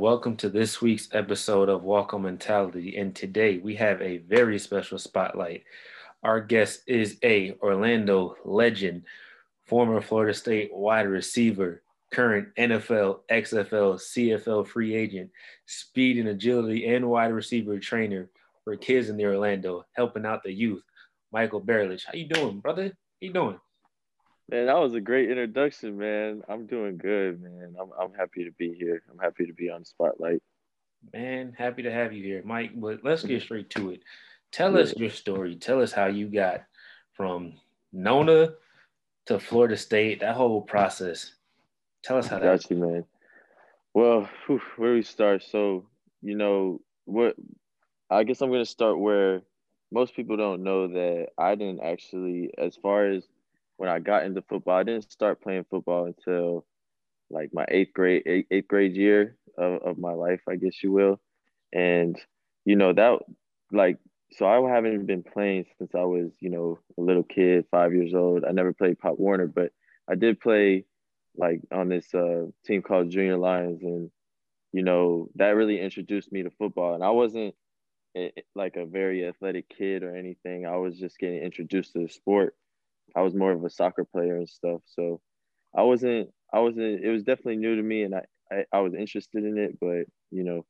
Welcome to this week's episode of Walk On Mentality. And today we have a very special spotlight. Our guest is a Orlando legend, former Florida State wide receiver, current NFL, XFL, CFL free agent, speed and agility and wide receiver trainer for kids in the Orlando, helping out the youth. Michael Berlich. How you doing, brother? How you doing? Man, that was a great introduction, man. I'm doing good, man. I'm I'm happy to be here. I'm happy to be on spotlight. Man, happy to have you here, Mike. But let's get mm-hmm. straight to it. Tell yeah. us your story. Tell us how you got from Nona to Florida State. That whole process. Tell us how that. Got you, man. Well, whew, where we start? So you know what? I guess I'm gonna start where most people don't know that I didn't actually, as far as when I got into football, I didn't start playing football until like my eighth grade eighth, eighth grade year of, of my life, I guess you will. And you know that like so I haven't been playing since I was you know a little kid, five years old. I never played Pop Warner, but I did play like on this uh, team called Junior Lions, and you know that really introduced me to football. And I wasn't eh, eh, like a very athletic kid or anything. I was just getting introduced to the sport I was more of a soccer player and stuff. So I wasn't, I wasn't, it was definitely new to me and I, I, I was interested in it, but you know,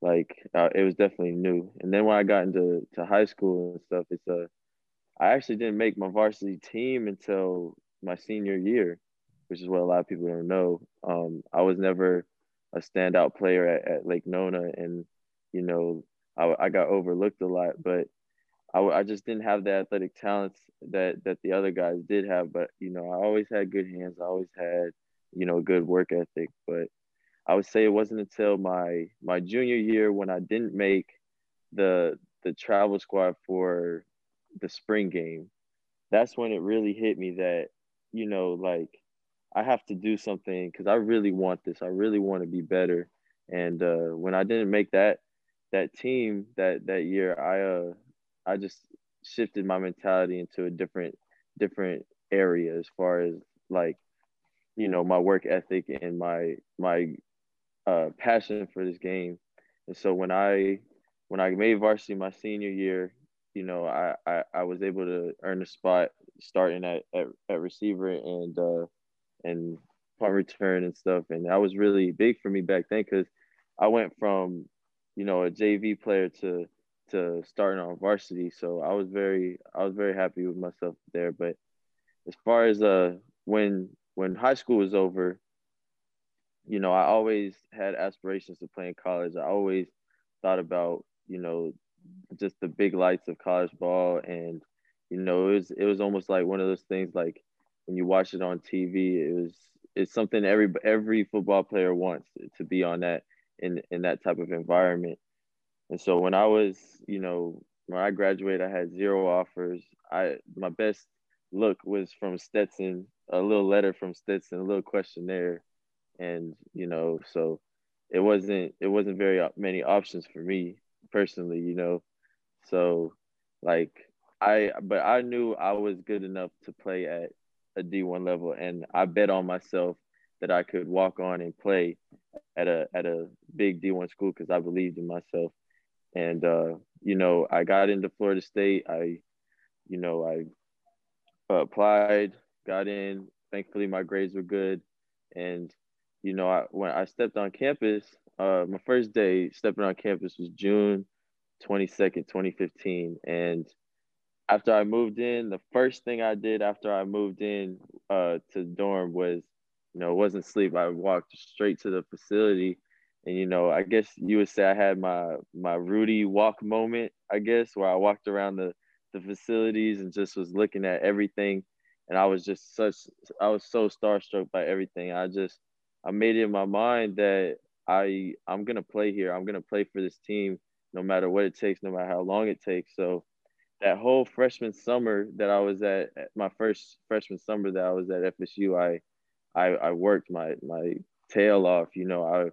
like uh, it was definitely new. And then when I got into to high school and stuff, it's a, I actually didn't make my varsity team until my senior year, which is what a lot of people don't know. Um, I was never a standout player at, at Lake Nona and, you know, I, I got overlooked a lot, but I, I just didn't have the athletic talents that that the other guys did have. But you know, I always had good hands. I always had you know good work ethic. But I would say it wasn't until my my junior year when I didn't make the the travel squad for the spring game. That's when it really hit me that you know like I have to do something because I really want this. I really want to be better. And uh, when I didn't make that that team that that year, I uh I just shifted my mentality into a different different area as far as like you know my work ethic and my my uh, passion for this game. And so when I when I made varsity my senior year, you know, I I, I was able to earn a spot starting at at, at receiver and uh, and punt return and stuff, and that was really big for me back then because I went from you know a JV player to to starting on varsity. So I was very I was very happy with myself there. But as far as uh when when high school was over, you know, I always had aspirations to play in college. I always thought about, you know, just the big lights of college ball and you know, it was it was almost like one of those things like when you watch it on TV, it was it's something every every football player wants to be on that in in that type of environment and so when I was, you know, when I graduated, I had zero offers. I my best look was from Stetson, a little letter from Stetson, a little questionnaire, and you know, so it wasn't it wasn't very many options for me personally, you know. So like I but I knew I was good enough to play at a D1 level and I bet on myself that I could walk on and play at a at a big D1 school because I believed in myself. And uh, you know, I got into Florida State. I, you know, I applied, got in. Thankfully, my grades were good, and you know, I, when I stepped on campus, uh, my first day stepping on campus was June 22nd, 2015. And after I moved in, the first thing I did after I moved in uh, to dorm was, you know, it wasn't sleep. I walked straight to the facility and you know, I guess you would say I had my my Rudy walk moment, I guess, where I walked around the the facilities and just was looking at everything, and I was just such I was so starstruck by everything. I just I made it in my mind that I I'm gonna play here. I'm gonna play for this team, no matter what it takes, no matter how long it takes. So that whole freshman summer that I was at my first freshman summer that I was at FSU, I I, I worked my my tail off. You know, I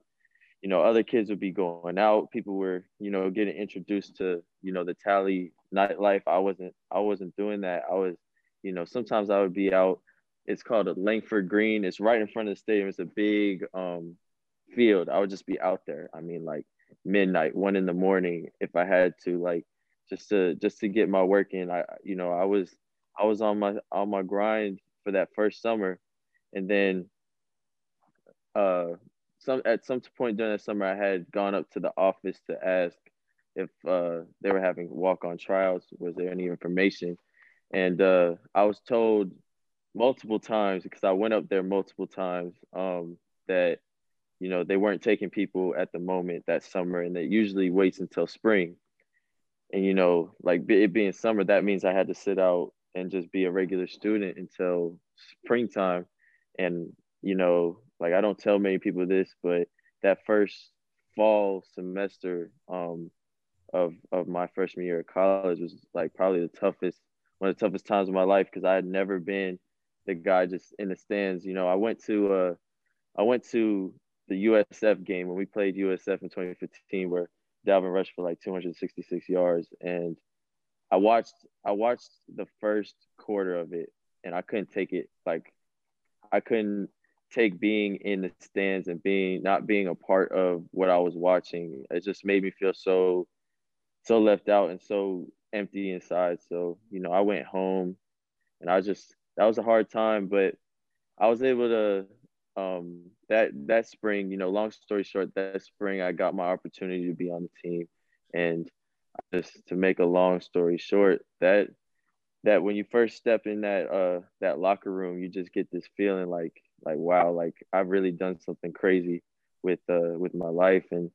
you know, other kids would be going out. People were, you know, getting introduced to, you know, the tally nightlife. I wasn't, I wasn't doing that. I was, you know, sometimes I would be out. It's called a Langford Green. It's right in front of the stadium. It's a big um, field. I would just be out there. I mean, like midnight, one in the morning, if I had to, like just to just to get my work in. I you know I was I was on my on my grind for that first summer, and then uh some at some point during the summer I had gone up to the office to ask if uh, they were having walk on trials. Was there any information? And uh, I was told multiple times because I went up there multiple times um, that you know they weren't taking people at the moment that summer, and that usually waits until spring. And you know, like it being summer, that means I had to sit out and just be a regular student until springtime. And you know, like I don't tell many people this, but that first fall semester um, of of my freshman year of college was like probably the toughest one of the toughest times of my life because I had never been the guy just in the stands. You know, I went to uh, I went to the USF game when we played USF in 2015, where Dalvin rushed for like 266 yards, and I watched I watched the first quarter of it, and I couldn't take it. Like, I couldn't take being in the stands and being not being a part of what I was watching. It just made me feel so so left out and so empty inside. So, you know, I went home and I just that was a hard time, but I was able to um that that spring, you know, long story short, that spring I got my opportunity to be on the team. And just to make a long story short, that that when you first step in that uh that locker room, you just get this feeling like like wow, like I've really done something crazy with uh with my life and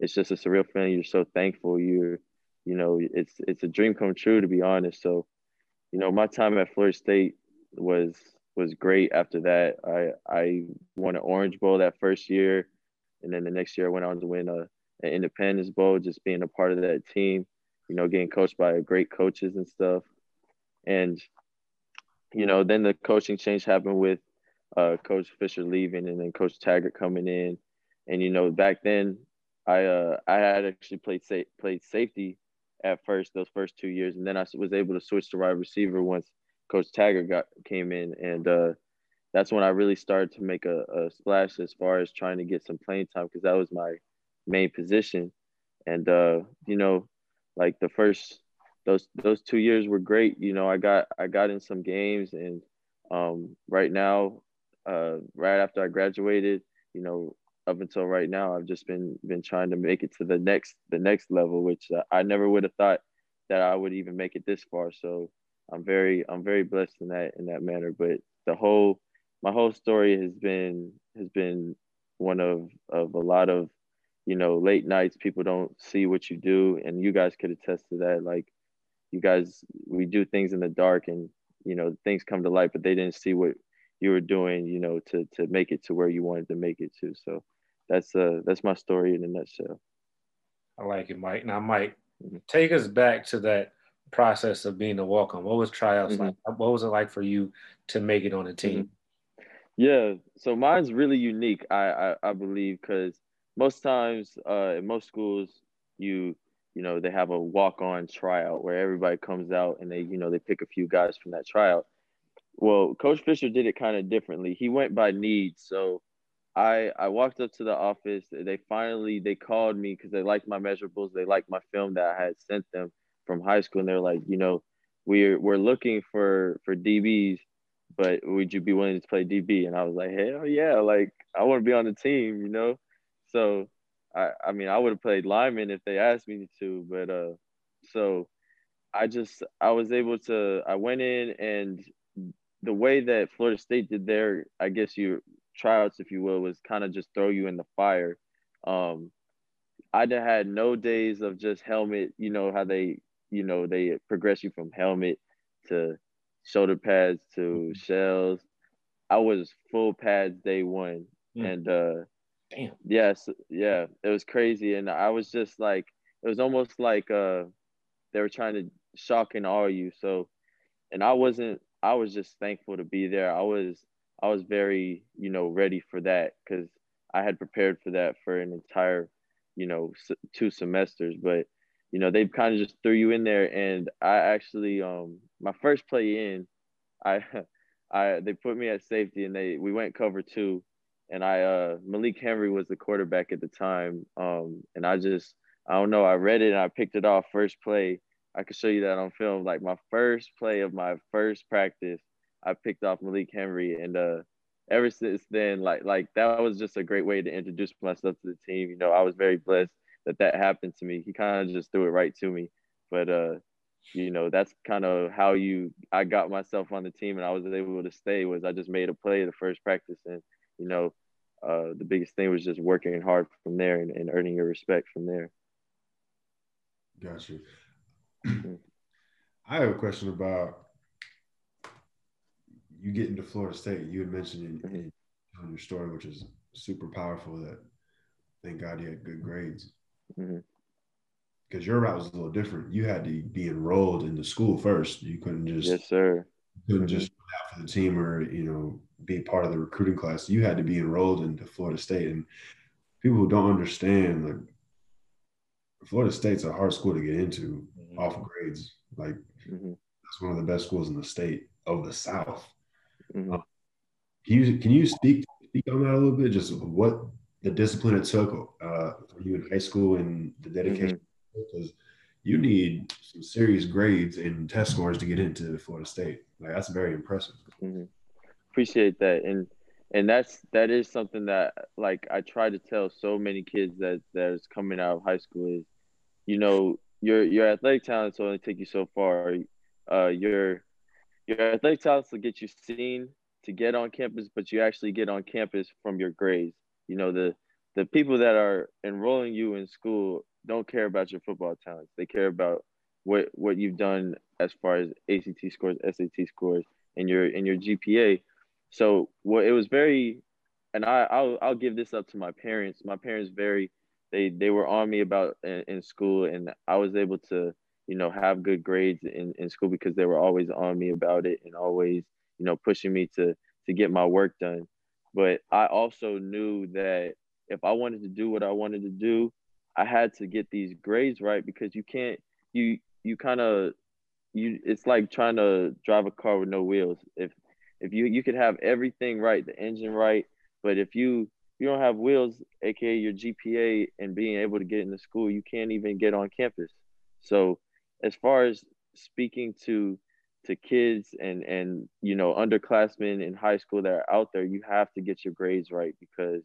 it's just a surreal feeling. You're so thankful. You're you know, it's it's a dream come true to be honest. So, you know, my time at Florida State was was great. After that, I I won an Orange Bowl that first year, and then the next year I went on to win a an Independence Bowl. Just being a part of that team, you know, getting coached by great coaches and stuff, and you know, then the coaching change happened with uh, Coach Fisher leaving, and then Coach Taggart coming in, and you know, back then I uh I had actually played sa- played safety at first those first two years, and then I was able to switch to wide receiver once Coach Taggart got came in, and uh, that's when I really started to make a, a, splash as far as trying to get some playing time because that was my main position, and uh, you know, like the first those those two years were great. You know, I got I got in some games, and um, right now, uh, right after I graduated, you know, up until right now, I've just been been trying to make it to the next the next level, which uh, I never would have thought that I would even make it this far. So I'm very I'm very blessed in that in that manner. But the whole my whole story has been has been one of of a lot of you know late nights. People don't see what you do, and you guys could attest to that. Like you guys, we do things in the dark, and you know things come to light, but they didn't see what you were doing, you know, to to make it to where you wanted to make it to. So that's uh that's my story in a nutshell. I like it, Mike. Now, Mike, take us back to that process of being a walk-on. What was tryouts mm-hmm. like? What was it like for you to make it on a team? Mm-hmm. Yeah, so mine's really unique. I I, I believe because most times uh, in most schools you you know they have a walk-on tryout where everybody comes out and they you know they pick a few guys from that tryout. Well, Coach Fisher did it kind of differently. He went by need, so I I walked up to the office. They finally they called me because they liked my measurables. They liked my film that I had sent them from high school, and they're like, you know, we're we're looking for for DBs, but would you be willing to play DB? And I was like, hell yeah, like I want to be on the team, you know. So I I mean I would have played lineman if they asked me to, but uh, so I just I was able to I went in and the way that Florida State did their I guess you tryouts, if you will, was kind of just throw you in the fire. Um, I had no days of just helmet. You know how they, you know, they progress you from helmet to shoulder pads to mm-hmm. shells. I was full pads day one, mm. and uh, damn, yes, yeah, it was crazy, and I was just like, it was almost like uh, they were trying to shock and awe you. So, and I wasn't. I was just thankful to be there. I was I was very, you know, ready for that because I had prepared for that for an entire, you know, two semesters. But, you know, they kind of just threw you in there, and I actually, um, my first play in, I, I they put me at safety, and they we went cover two, and I uh Malik Henry was the quarterback at the time. Um, and I just I don't know. I read it and I picked it off first play. I could show you that on film. Like my first play of my first practice, I picked off Malik Henry, and uh, ever since then, like like that was just a great way to introduce myself to the team. You know, I was very blessed that that happened to me. He kind of just threw it right to me, but uh, you know, that's kind of how you I got myself on the team, and I was able to stay. Was I just made a play the first practice, and you know, uh, the biggest thing was just working hard from there and, and earning your respect from there. Got you. I have a question about you getting to Florida State. You had mentioned in, in mm-hmm. your story, which is super powerful. That thank God you had good grades. Because mm-hmm. your route was a little different. You had to be enrolled in the school first. You couldn't just yes, sir. couldn't mm-hmm. just out for the team or you know be part of the recruiting class. You had to be enrolled into Florida State, and people who don't understand like Florida State's a hard school to get into mm-hmm. off grades. Like mm-hmm. that's one of the best schools in the state of the South. Mm-hmm. Um, can you can you speak speak on that a little bit? Just what the discipline it took uh, for you in high school and the dedication because you need some serious grades and test scores to get into Florida State. Like that's very impressive. Mm-hmm. Appreciate that, and and that's that is something that like I try to tell so many kids that that's coming out of high school is, you know, your your athletic talents only take you so far. Uh, your your athletic talents will get you seen to get on campus, but you actually get on campus from your grades. You know, the the people that are enrolling you in school don't care about your football talents. They care about what what you've done as far as ACT scores, SAT scores, and your and your GPA. So what it was very, and I I'll I'll give this up to my parents. My parents very they they were on me about in, in school, and I was able to you know have good grades in, in school because they were always on me about it and always you know pushing me to to get my work done. But I also knew that if I wanted to do what I wanted to do, I had to get these grades right because you can't you you kind of you it's like trying to drive a car with no wheels. If if you you could have everything right, the engine right, but if you you don't have wheels, aka your GPA, and being able to get into school, you can't even get on campus. So, as far as speaking to to kids and and you know underclassmen in high school that are out there, you have to get your grades right because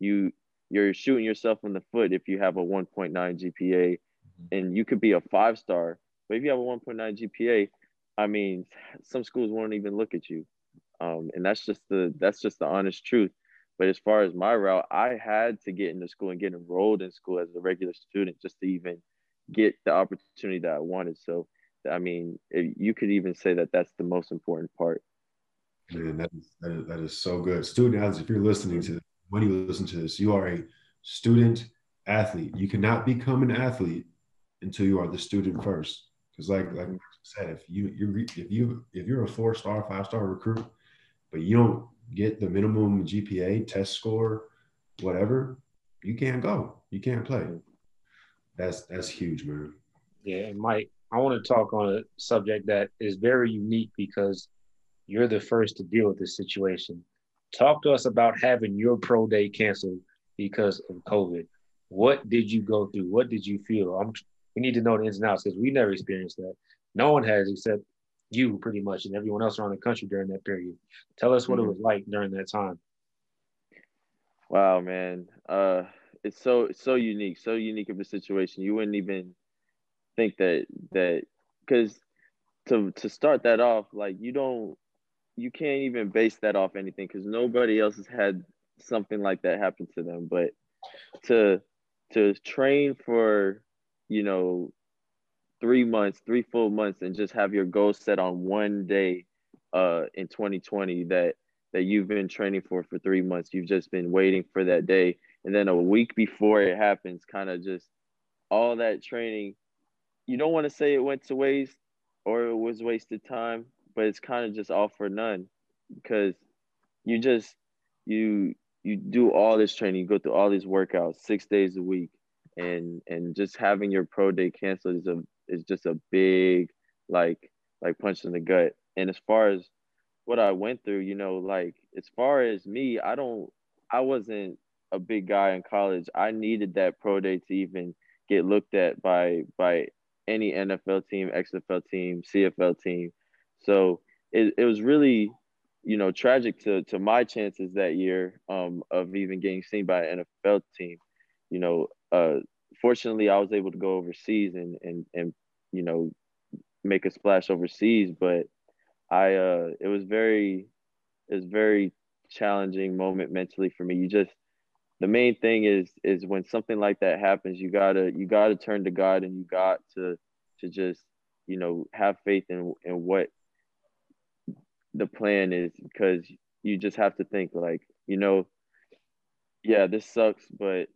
you you're shooting yourself in the foot if you have a 1.9 GPA, mm-hmm. and you could be a five star, but if you have a 1.9 GPA, I mean, some schools won't even look at you um, and that's just the that's just the honest truth. But as far as my route, I had to get into school and get enrolled in school as a regular student just to even get the opportunity that I wanted. So, I mean, you could even say that that's the most important part. Man, that is, that is, that is so good. Student athletes, if you're listening to this, when you listen to this, you are a student athlete. You cannot become an athlete until you are the student first. Because, like like mm-hmm. I said, if you you if you if you're a four star, five star recruit, but you don't get the minimum GPA, test score, whatever, you can't go. You can't play. That's that's huge, man. Yeah, and Mike, I want to talk on a subject that is very unique because you're the first to deal with this situation. Talk to us about having your pro day canceled because of COVID. What did you go through? What did you feel? I'm, we need to know the ins and outs because we never experienced that. No one has except you pretty much and everyone else around the country during that period. Tell us what mm-hmm. it was like during that time. Wow, man. Uh it's so it's so unique, so unique of a situation. You wouldn't even think that that because to to start that off, like you don't you can't even base that off anything because nobody else has had something like that happen to them. But to to train for you know three months, three full months, and just have your goal set on one day uh, in 2020 that that you've been training for for three months. You've just been waiting for that day, and then a week before it happens, kind of just all that training. You don't want to say it went to waste or it was wasted time, but it's kind of just all for none because you just you you do all this training, you go through all these workouts six days a week, and and just having your pro day canceled is a is just a big like like punch in the gut. And as far as what I went through, you know, like as far as me, I don't I wasn't a big guy in college. I needed that pro day to even get looked at by by any NFL team, XFL team, CFL team. So it, it was really, you know, tragic to to my chances that year um, of even getting seen by an NFL team. You know, uh, fortunately, I was able to go overseas and and and you know make a splash overseas, but I uh, it was very it was very challenging moment mentally for me. You just the main thing is is when something like that happens, you gotta you gotta turn to God and you got to to just you know have faith in in what the plan is because you just have to think like you know yeah this sucks but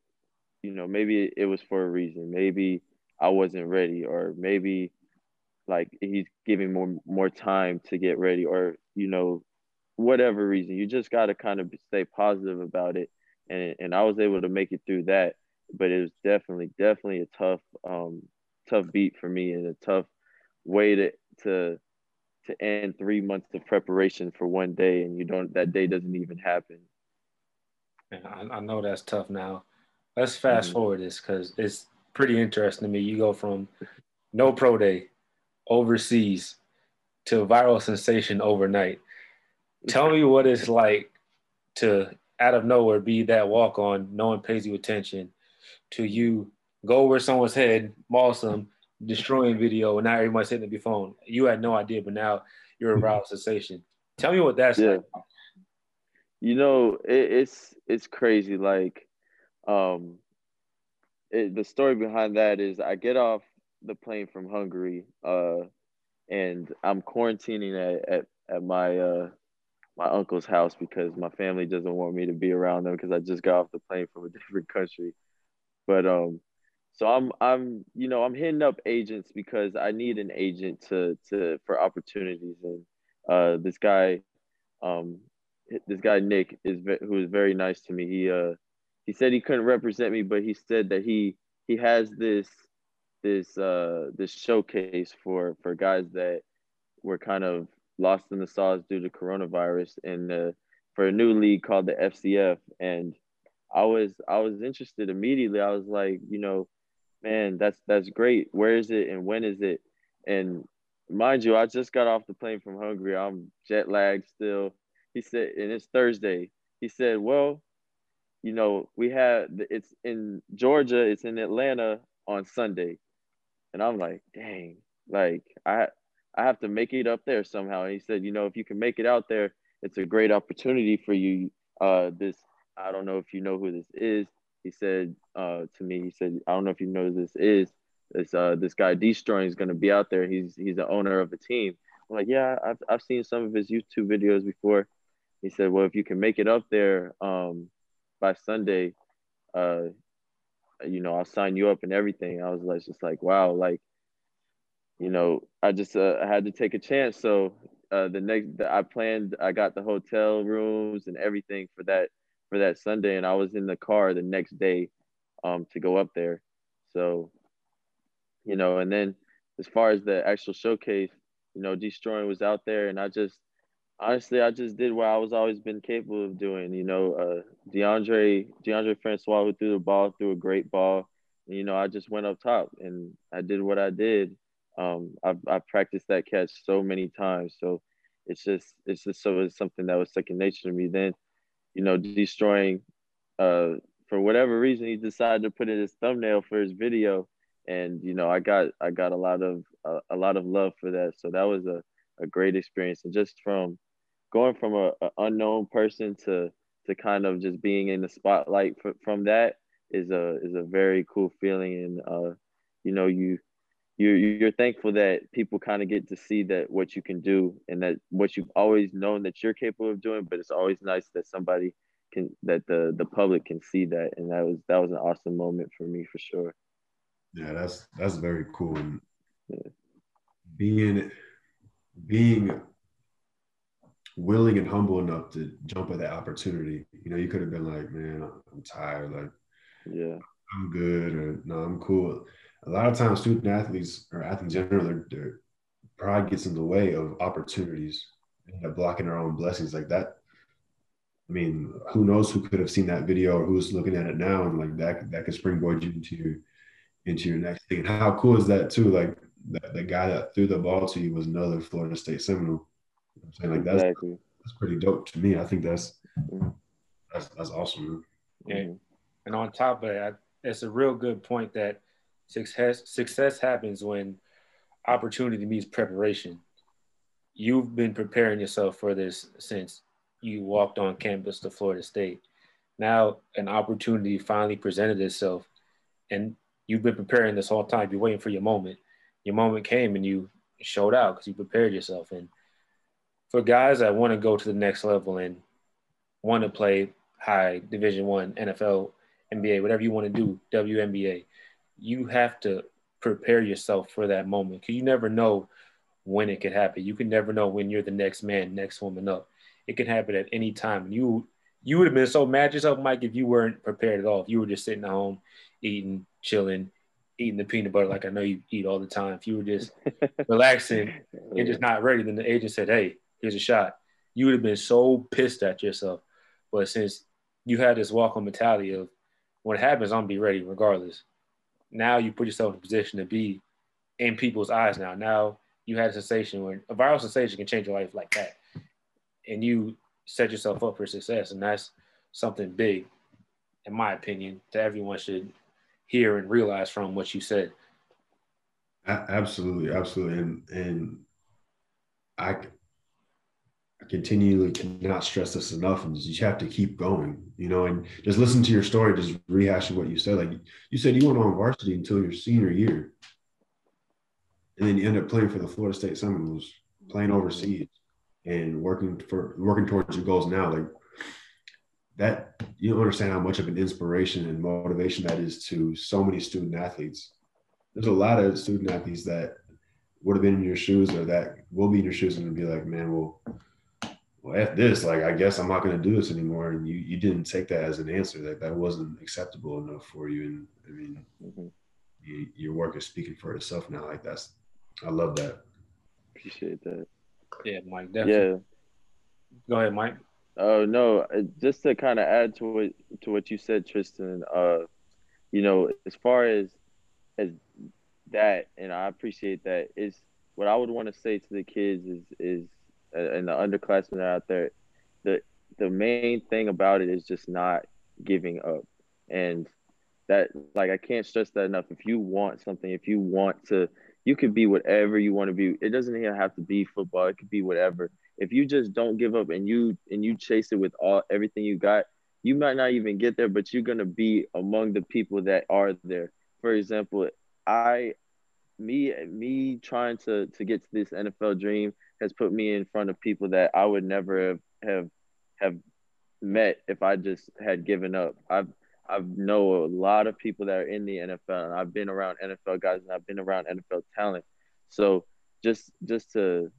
you know maybe it was for a reason. Maybe i wasn't ready or maybe like he's giving more more time to get ready or you know whatever reason. You just got to kind of stay positive about it. And and i was able to make it through that but it was definitely definitely a tough um tough beat for me and a tough way to to to end three months of preparation for one day and you don't that day doesn't even happen. I, I know that's tough now let's fast mm-hmm. forward this because it's pretty interesting to me you go from no pro day overseas to viral sensation overnight tell me what it's like to out of nowhere be that walk on no one pays you attention to you go over someone's head maul some, destroying video and now everybody's hitting your phone. You had no idea, but now you're a viral mm-hmm. sensation. Tell me what that's yeah. like. You know, it, it's it's crazy. Like, um, it, the story behind that is I get off the plane from Hungary, uh, and I'm quarantining at at, at my uh my uncle's house because my family doesn't want me to be around them because I just got off the plane from a different country. But um, so I'm I'm you know I'm hitting up agents because I need an agent to to for opportunities and uh this guy um this guy Nick is who is very nice to me. He uh he said he couldn't represent me but he said that he he has this this uh this showcase for for guys that were kind of lost in the sauce due to coronavirus and uh, for a new league called the FCF and I was I was interested immediately. I was like, you know, man, that's that's great. Where is it and when is it? And mind you, I just got off the plane from Hungary. I'm jet lagged still. He said, and it's Thursday. He said, well, you know, we had it's in Georgia, it's in Atlanta on Sunday, and I'm like, dang, like I I have to make it up there somehow. And he said, you know, if you can make it out there, it's a great opportunity for you. Uh, this I don't know if you know who this is he said uh, to me, he said, I don't know if you know who this is. This uh, this guy Deestroying is going to be out there. He's he's the owner of a team. I'm like, yeah, I've I've seen some of his YouTube videos before. He said, well, if you can make it up there um, by Sunday, uh, you know, I'll sign you up and everything. I was like, just like, wow, like, you know, I just uh, I had to take a chance. So uh, the next, I planned, I got the hotel rooms and everything for that for that Sunday, and I was in the car the next day um, to go up there. So, you know, and then as far as the actual showcase, you know, Deestroying was out there, and I just honestly, I just did what I was always been capable of doing. You know, uh, Deondre Deondre Francois who threw the ball, threw a great ball. And, you know, I just went up top and I did what I did. Um, I've I've practiced that catch so many times, so it's just it's just so it's something that was second nature to me. Then you know, Deestroying. Uh, for whatever reason, he decided to put in his thumbnail for his video, and you know, I got I got a lot of uh, a lot of love for that. So that was a, a great experience, and just from going from a, a unknown person to to kind of just being in the spotlight for, from that is a is a very cool feeling, and uh, you know, you you're you're thankful that people kind of get to see that what you can do and that what you've always known that you're capable of doing but it's always nice that somebody can that the the public can see that. And that was that was an awesome moment for me for sure. Yeah that's that's very cool. Yeah. being being willing and humble enough to jump at that opportunity you know you could have been like man i'm tired like yeah i'm good or no i'm cool a lot of times student athletes or athletes in general, their, their pride gets in the way of opportunities and blocking their own blessings like that. I mean, who knows who could have seen that video or who's looking at it now and like that that could springboard you into your, into your next thing. And how cool is that too? Like the, the guy that threw the ball to you was another Florida State Seminole. You know I'm saying like that's exactly. that's pretty dope to me. I think that's mm-hmm. that's that's awesome. Man. Yeah, mm-hmm. and on top of that, it's a real good point that success success happens when opportunity meets preparation. You've been preparing yourself for this since you walked on campus to Florida State. Now an opportunity finally presented itself, and you've been preparing this whole time. You're waiting for your moment. Your moment came, and you showed out because you prepared yourself. And for guys that want to go to the next level and want to play high Division One, NFL, NBA, whatever you want to do, WNBA, you have to prepare yourself for that moment because you never know when it could happen. You can never know when you're the next man, next woman up. It can happen at any time. And you you would have been so mad yourself, Mike, if you weren't prepared at all. If you were just sitting at home, eating, chilling, eating the peanut butter like I know you eat all the time. If you were just relaxing and just not ready, then the agent said, "Hey, here's a shot." You would have been so pissed at yourself. But since you had this walk on mentality of when it happens, I'm gonna be ready regardless. Now you put yourself in a position to be in people's eyes. Now, now you had a sensation where a viral sensation can change your life like that and you set yourself up for success. And that's something big, in my opinion, that everyone should hear and realize from what you said. Absolutely, absolutely, and and I, I continually cannot stress this enough, and you have to keep going, you know, and just listen to your story, just rehashing what you said. Like you said, you went on varsity until your senior year, and then you end up playing for the Florida State Seminoles, playing overseas and working for working towards your goals now, like that, you don't understand how much of an inspiration and motivation that is to so many student athletes. There's a lot of student athletes that would have been in your shoes or that will be in your shoes and be like, man, well, well, F this, like, I guess I'm not going to do this anymore. And you, you didn't take that as an answer that that wasn't acceptable enough for you. And I mean, mm-hmm. you, your work is speaking for itself now. Like that's, I love that. Appreciate that. Yeah, Mike. Definitely. Yeah. Go ahead, Mike. Oh uh, no, just to kind of add to what to what you said, Tristan. Uh, you know, as far as as that, and I appreciate that. Is what I would want to say to the kids is is and the underclassmen are out there. The the main thing about it is just not giving up, and that like I can't stress that enough. If you want something, if you want to you can be whatever you want to be. It doesn't even have to be football. It could be whatever. If you just don't give up and you and you chase it with all everything you got, you might not even get there, but you're gonna be among the people that are there. For example, I me me trying to to get to this NFL dream has put me in front of people that I would never have have have met if I just had given up. I've I know a lot of people that are in the NFL, and I've been around NFL guys, and I've been around NFL talent. So just just to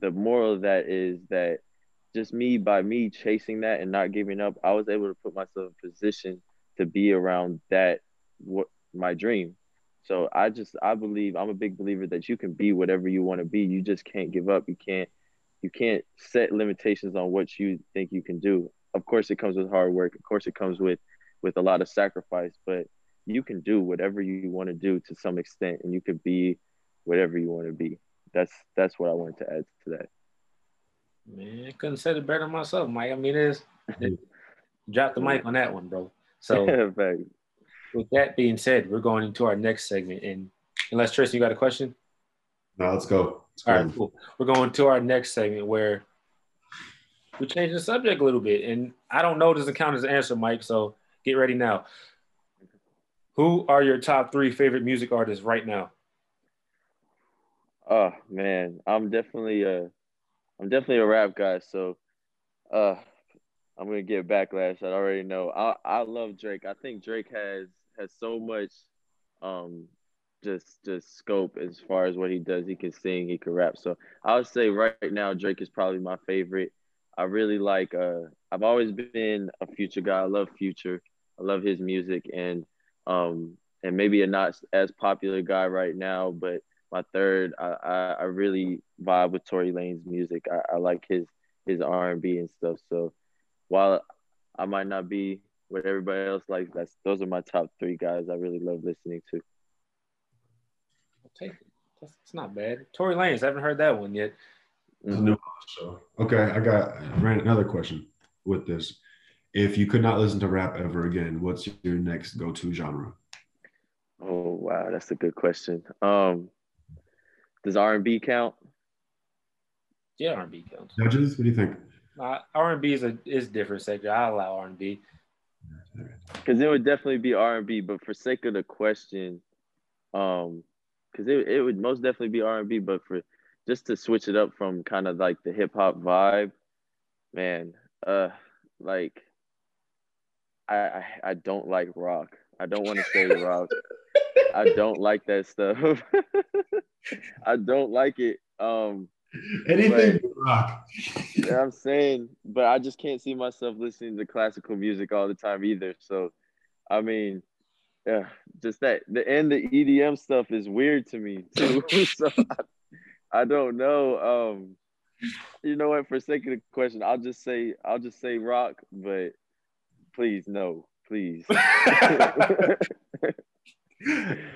the moral of that is that just me by me chasing that and not giving up, I was able to put myself in position to be around that what my dream. So I just I believe I'm a big believer that you can be whatever you want to be. You just can't give up. You can't you can't set limitations on what you think you can do. Of course it comes with hard work. Of course it comes with with a lot of sacrifice, but you can do whatever you want to do to some extent and you could be whatever you want to be. That's that's what I wanted to add to that. Man, couldn't say it better myself, Mike. I mean, it's it, drop the mic on that one, bro. So with that being said, we're going into our next segment. And unless Tristan, you got a question? No, let's go. Let's All go. right, cool. We're going to our next segment where we change the subject a little bit. And I don't know doesn't count as an answer, Mike. So Get ready now. Who are your top three favorite music artists right now? Oh man, I'm definitely a, I'm definitely a rap guy. So, uh, I'm gonna get backlash. I already know. I I love Drake. I think Drake has has so much, um, just just scope as far as what he does. He can sing, he can rap. So I would say right now Drake is probably my favorite. I really like. Uh, I've always been a Future guy. I love Future. I love his music and um and maybe a not as popular guy right now, but my third, I, I, I really vibe with Tory Lanez music. I, I like his his R and B and stuff. So while I might not be what everybody else likes. That's those are my top three guys I really love listening to. I'll take it. That's, that's not bad. Tory Lanez, I haven't heard that one yet. Mm-hmm. So okay, I got ran another question with this. If you could not listen to rap ever again, what's your next go-to genre? Oh wow, that's a good question. Um, does R and B count? Yeah, R and B counts. Judges, what do you think? Uh, R and B is a is different sector. I allow R and B. Because it would definitely be R and B, but for sake of the question, um, because it, it would most definitely be R and B, but for just to switch it up from kind of like the hip hop vibe, man, uh, like I, I I don't like rock. I don't want to say rock. I don't like that stuff. I don't like it. Um, Anything but, rock. yeah, I'm saying, but I just can't see myself listening to classical music all the time either. So, I mean, yeah, just that the and the EDM stuff is weird to me too. so I, I, don't know. Um, you know what? For sake of the question, I'll just say I'll just say rock, but please no, please.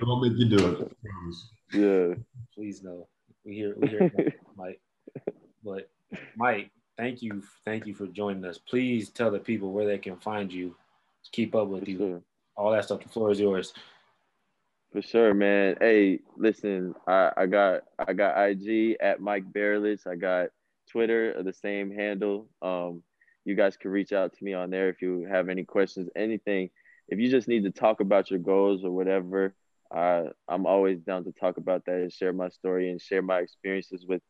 Don't make you do it. Yeah. Please no. We hear we hear Mike. But Mike, thank you, thank you for joining us. Please tell the people where they can find you, keep up with for you, sure. all that stuff. The floor is yours. For sure, man. Hey, listen, I, I got I got IG at Mike Bareilles. I got Twitter, the same handle. Um, you guys can reach out to me on there if you have any questions, anything. If you just need to talk about your goals or whatever, uh, I'm always down to talk about that and share my story and share my experiences with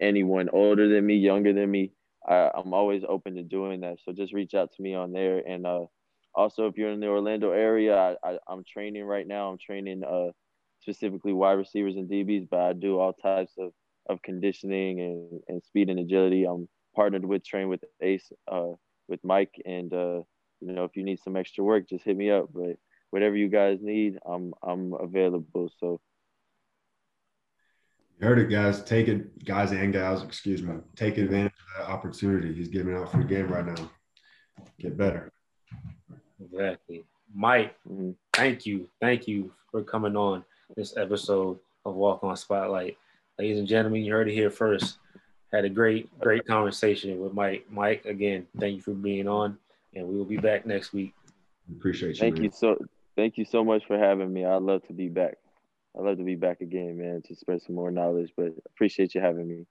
anyone older than me, younger than me. I, I'm always open to doing that. So just reach out to me on there. And uh, also, if you're in the Orlando area, I, I, am training right now. I'm training uh, specifically wide receivers and DBs, but I do all types of, of conditioning and, and speed and agility. I'm partnered with Train with Ace, uh, with Mike. And, uh, you know, if you need some extra work, just hit me up. But whatever you guys need, I'm I'm available. So you heard it, guys. Take it, guys and gals, excuse me. Take advantage of that opportunity. He's giving out free game right now. Get better. Exactly. Mike, thank you. Thank you for coming on this episode of Walk On Spotlight. Ladies and gentlemen, you heard it here first. Had a great, great conversation with Mike. Mike, again, thank you for being on, and we will be back next week. Appreciate you. Thank man. you so thank you so much for having me. I'd love to be back. I'd love to be back again, man, to spread some more knowledge. But appreciate you having me.